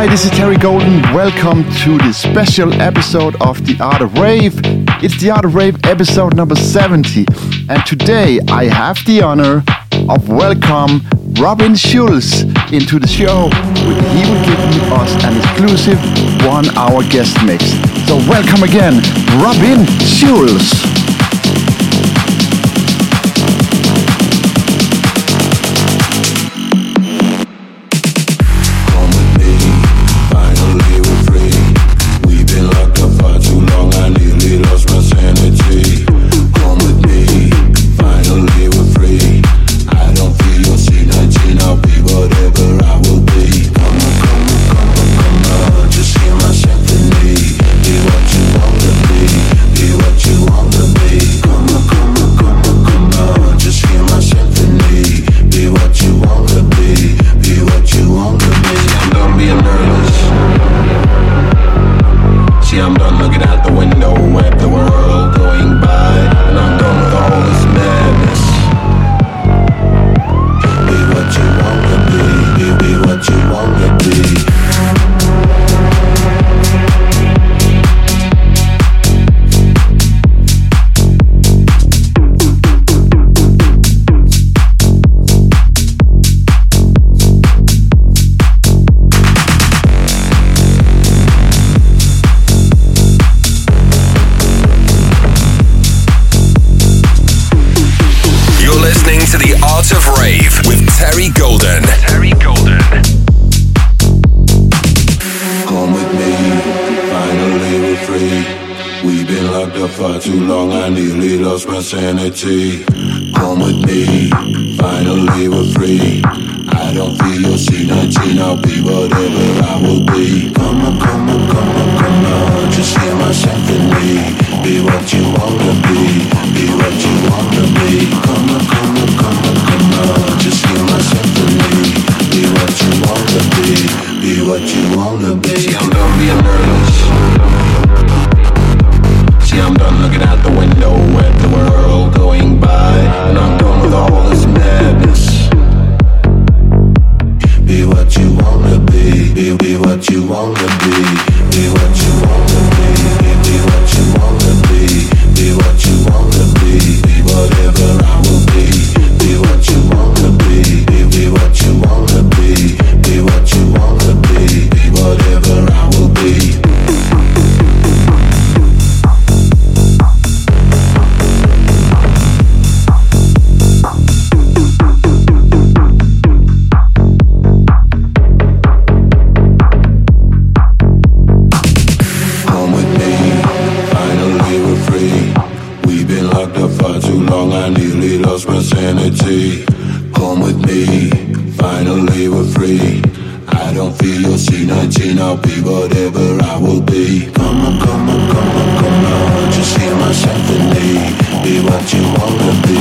Hi, this is Terry Golden. Welcome to the special episode of The Art of Rave. It's The Art of Rave episode number 70. And today I have the honor of welcome Robin Schulz into the show. He will give us an exclusive one hour guest mix. So welcome again, Robin Schulz. Sanity. Come with me, finally we're free. I don't feel your C19, I'll be whatever I will be. Come on, come on, come on, come on, just hear my symphony. Be what you wanna be,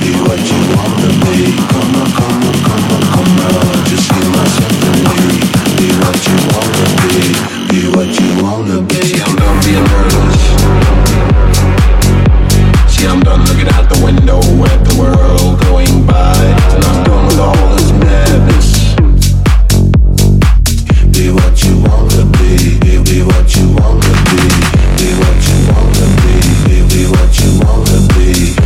be what you wanna be. Come on, come on, come on, come on, just hear my symphony. Be what you wanna be, be what you wanna be. I'm done being nervous. I'm done looking out the window at the world going by, and I'm done with all this madness. Be what you wanna be, be, be what you wanna be, be what you wanna be, be, be what you wanna be, what you wanna be.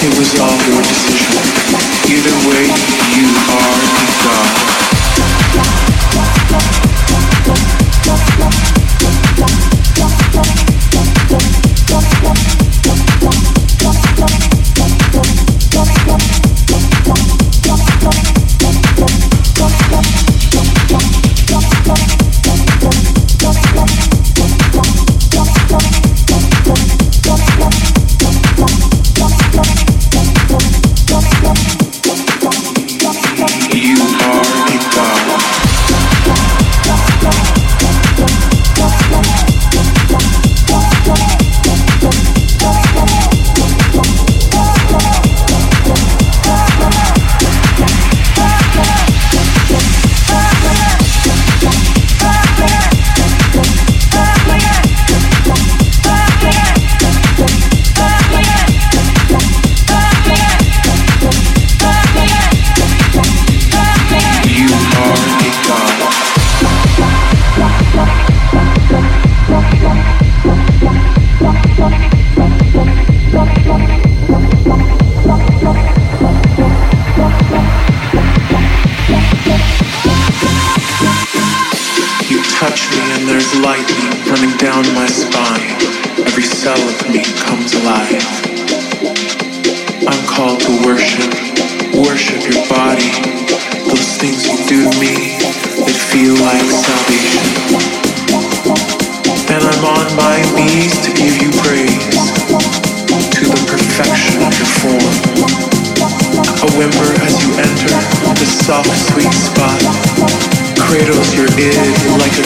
It was all your decision. Either way, you are God.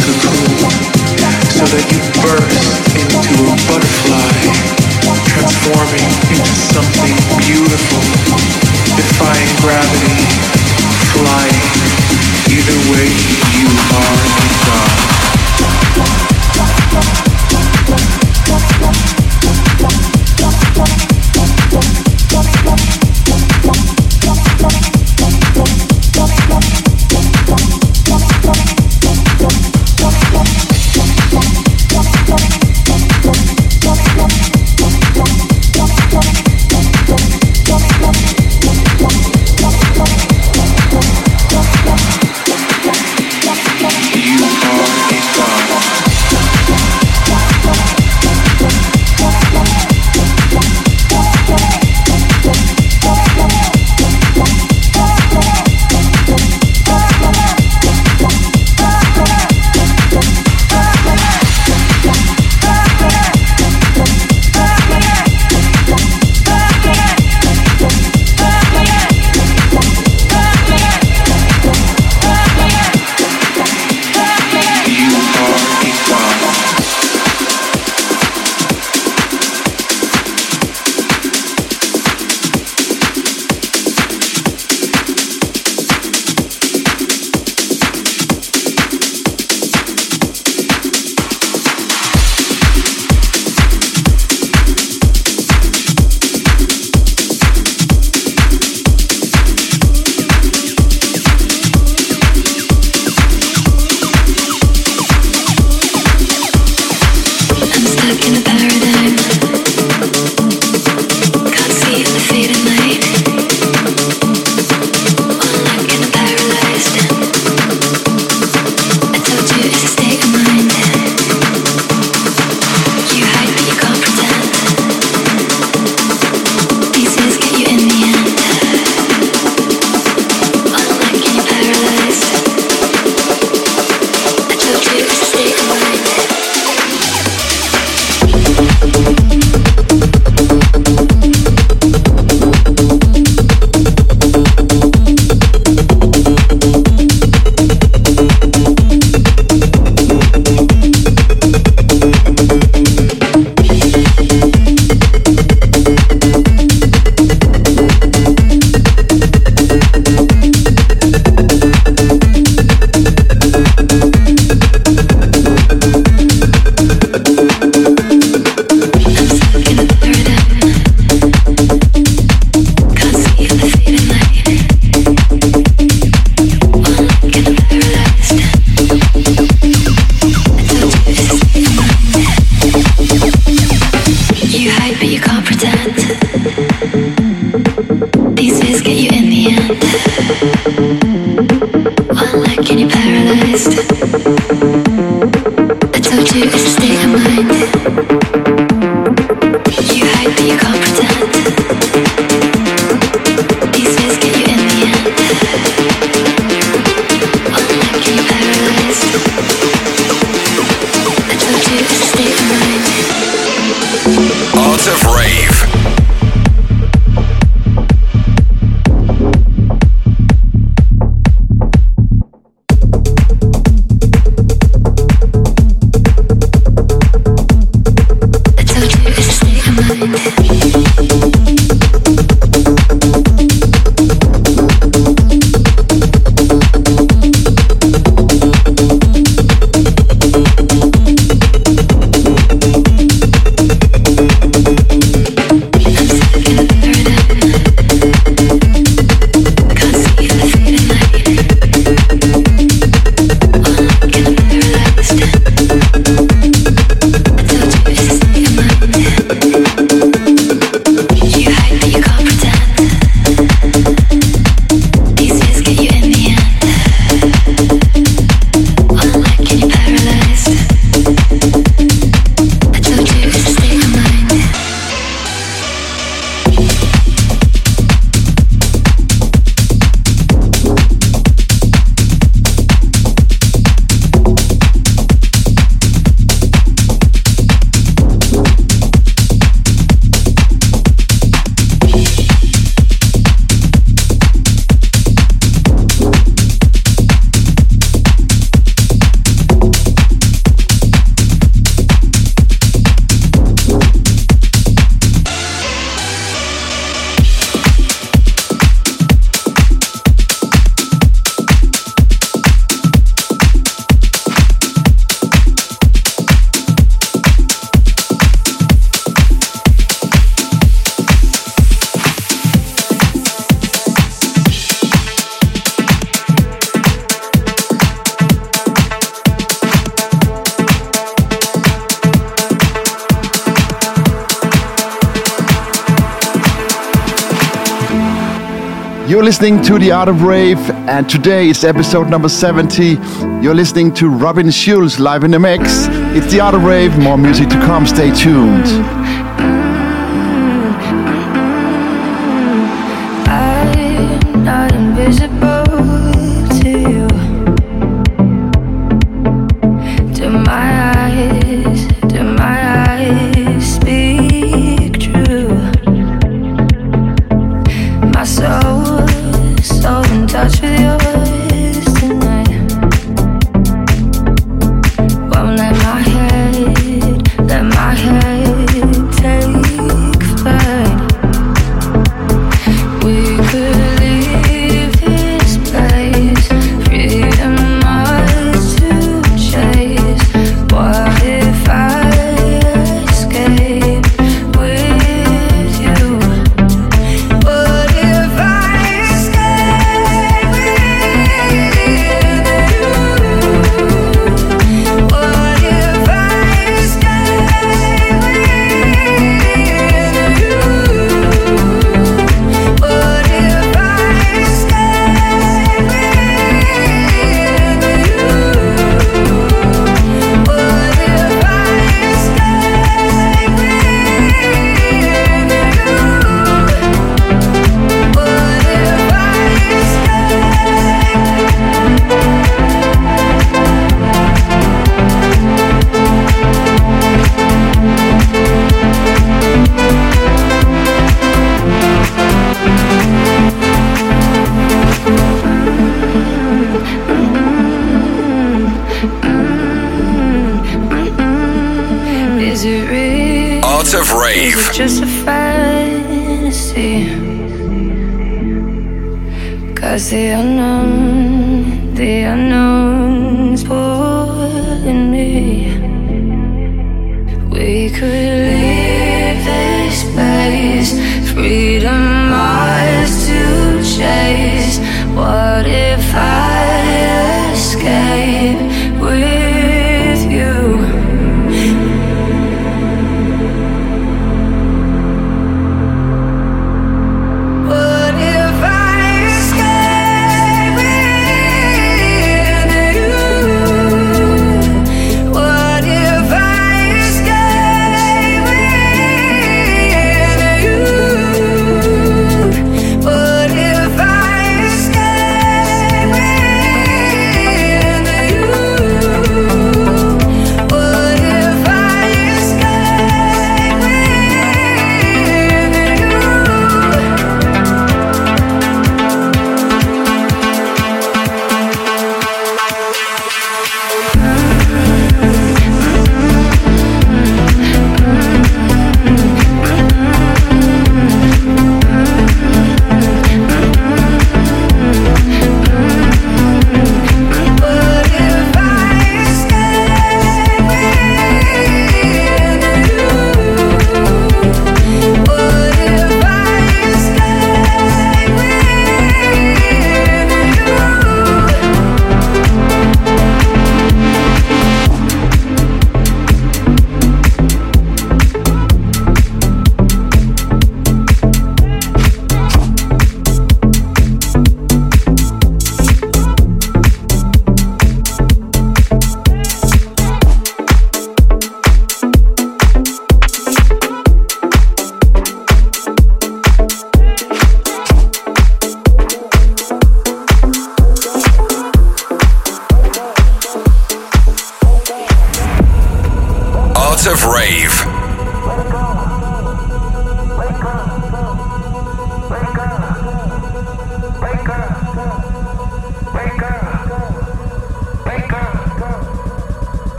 the cocoon so that you burst into a butterfly, transforming into something beautiful, defying gravity, flying either way you are. Listening to The Art of Rave, and today is episode number 70. You're listening to Robin Schulz live in the mix. It's The Art of Rave, more music to come. Stay tuned. If I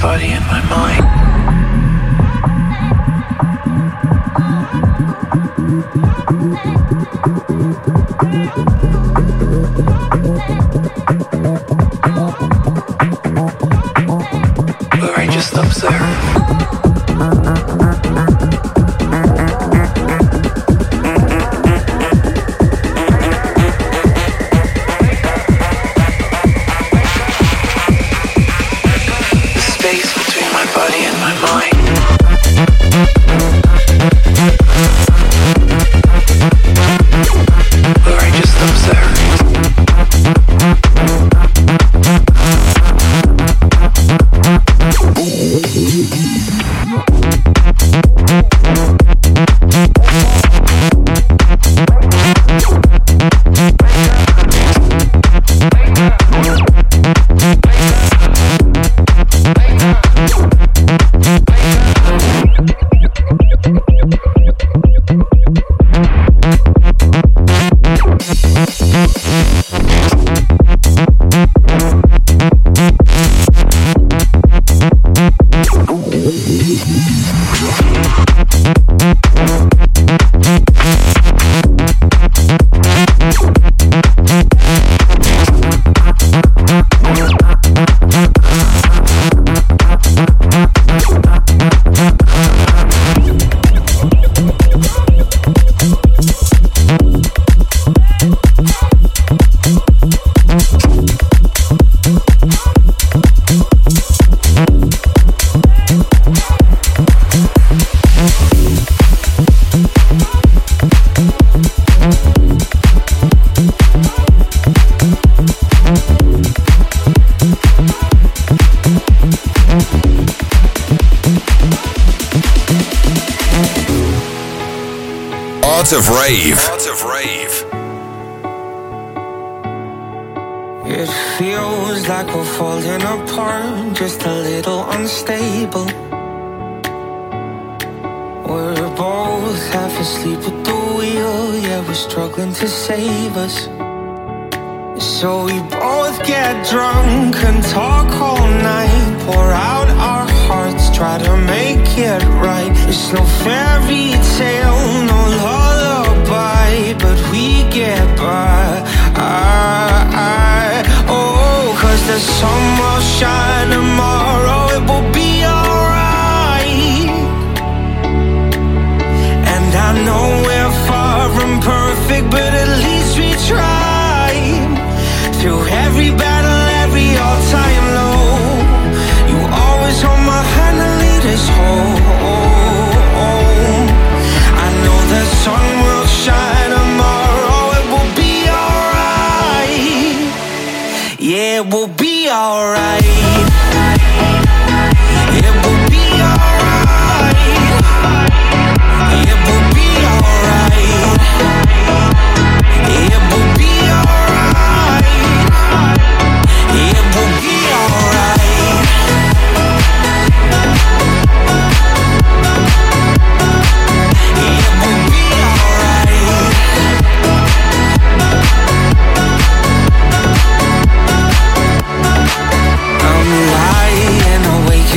body and my mind. Where just observe. Art of Rave. Art of Rave. It feels like we're falling apart, just a little unstable. We're both half asleep at the wheel, yeah, we're struggling to save us. So we both get drunk and talk all night, pour out our hearts, try to make it right. It's no fairy tale, no lullaby, but we get by. I, I, oh, cause the sun will shine tomorrow, it will be alright. And I know we're far from perfect, but at least we try. Through every battle, every all-time low, you always hold my hand and lead us home. I sunshine tomorrow. It will be alright. Yeah, we'll be alright.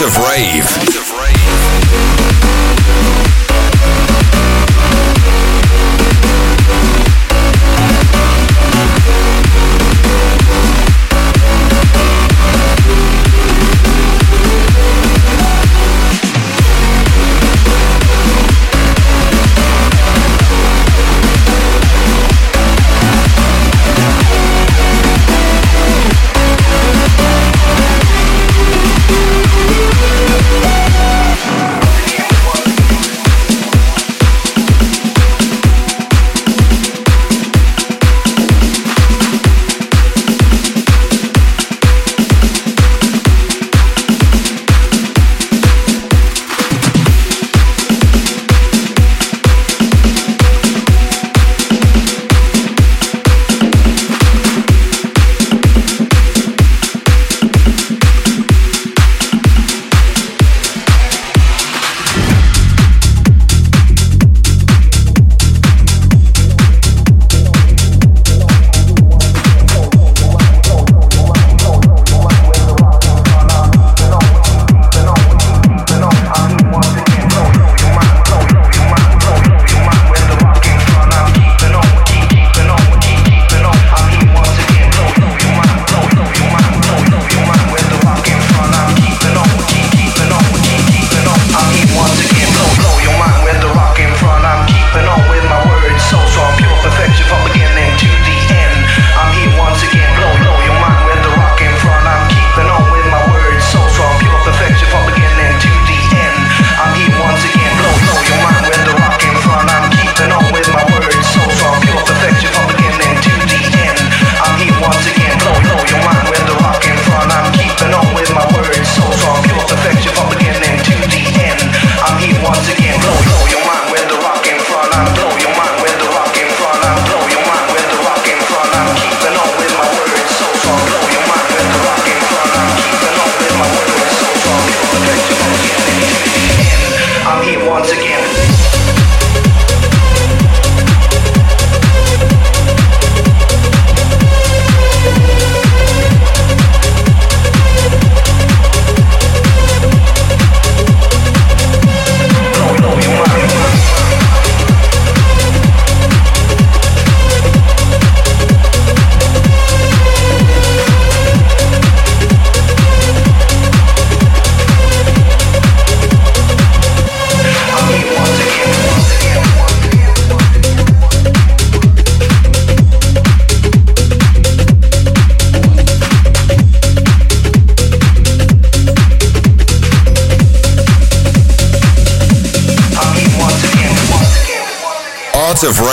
of rave.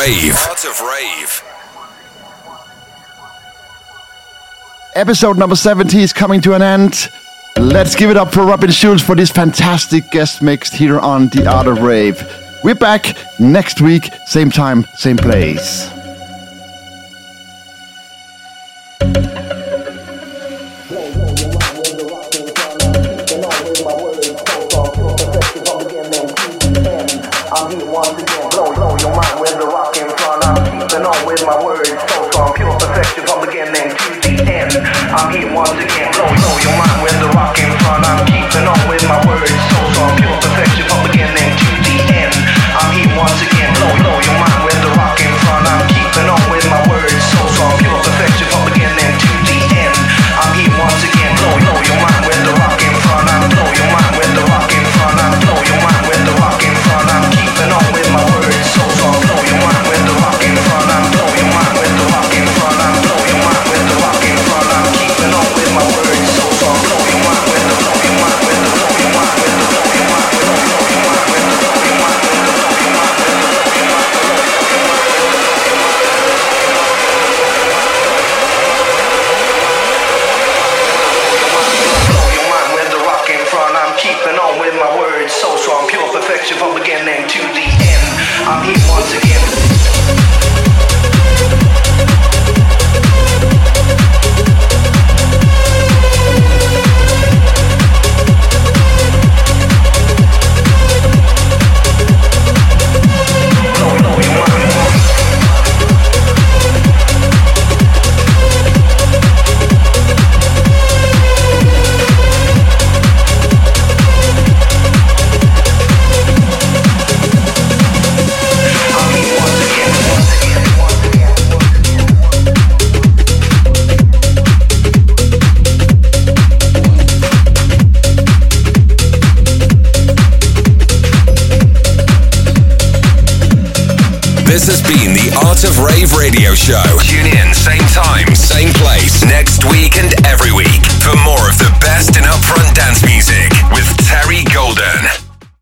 Rave. Art of Rave. Episode number 70 is coming to an end. Let's give it up for Robin Schulz for this fantastic guest mix here on The Art of Rave. We're back next week, same time, same place. This radio show. Tune in, same time, same place,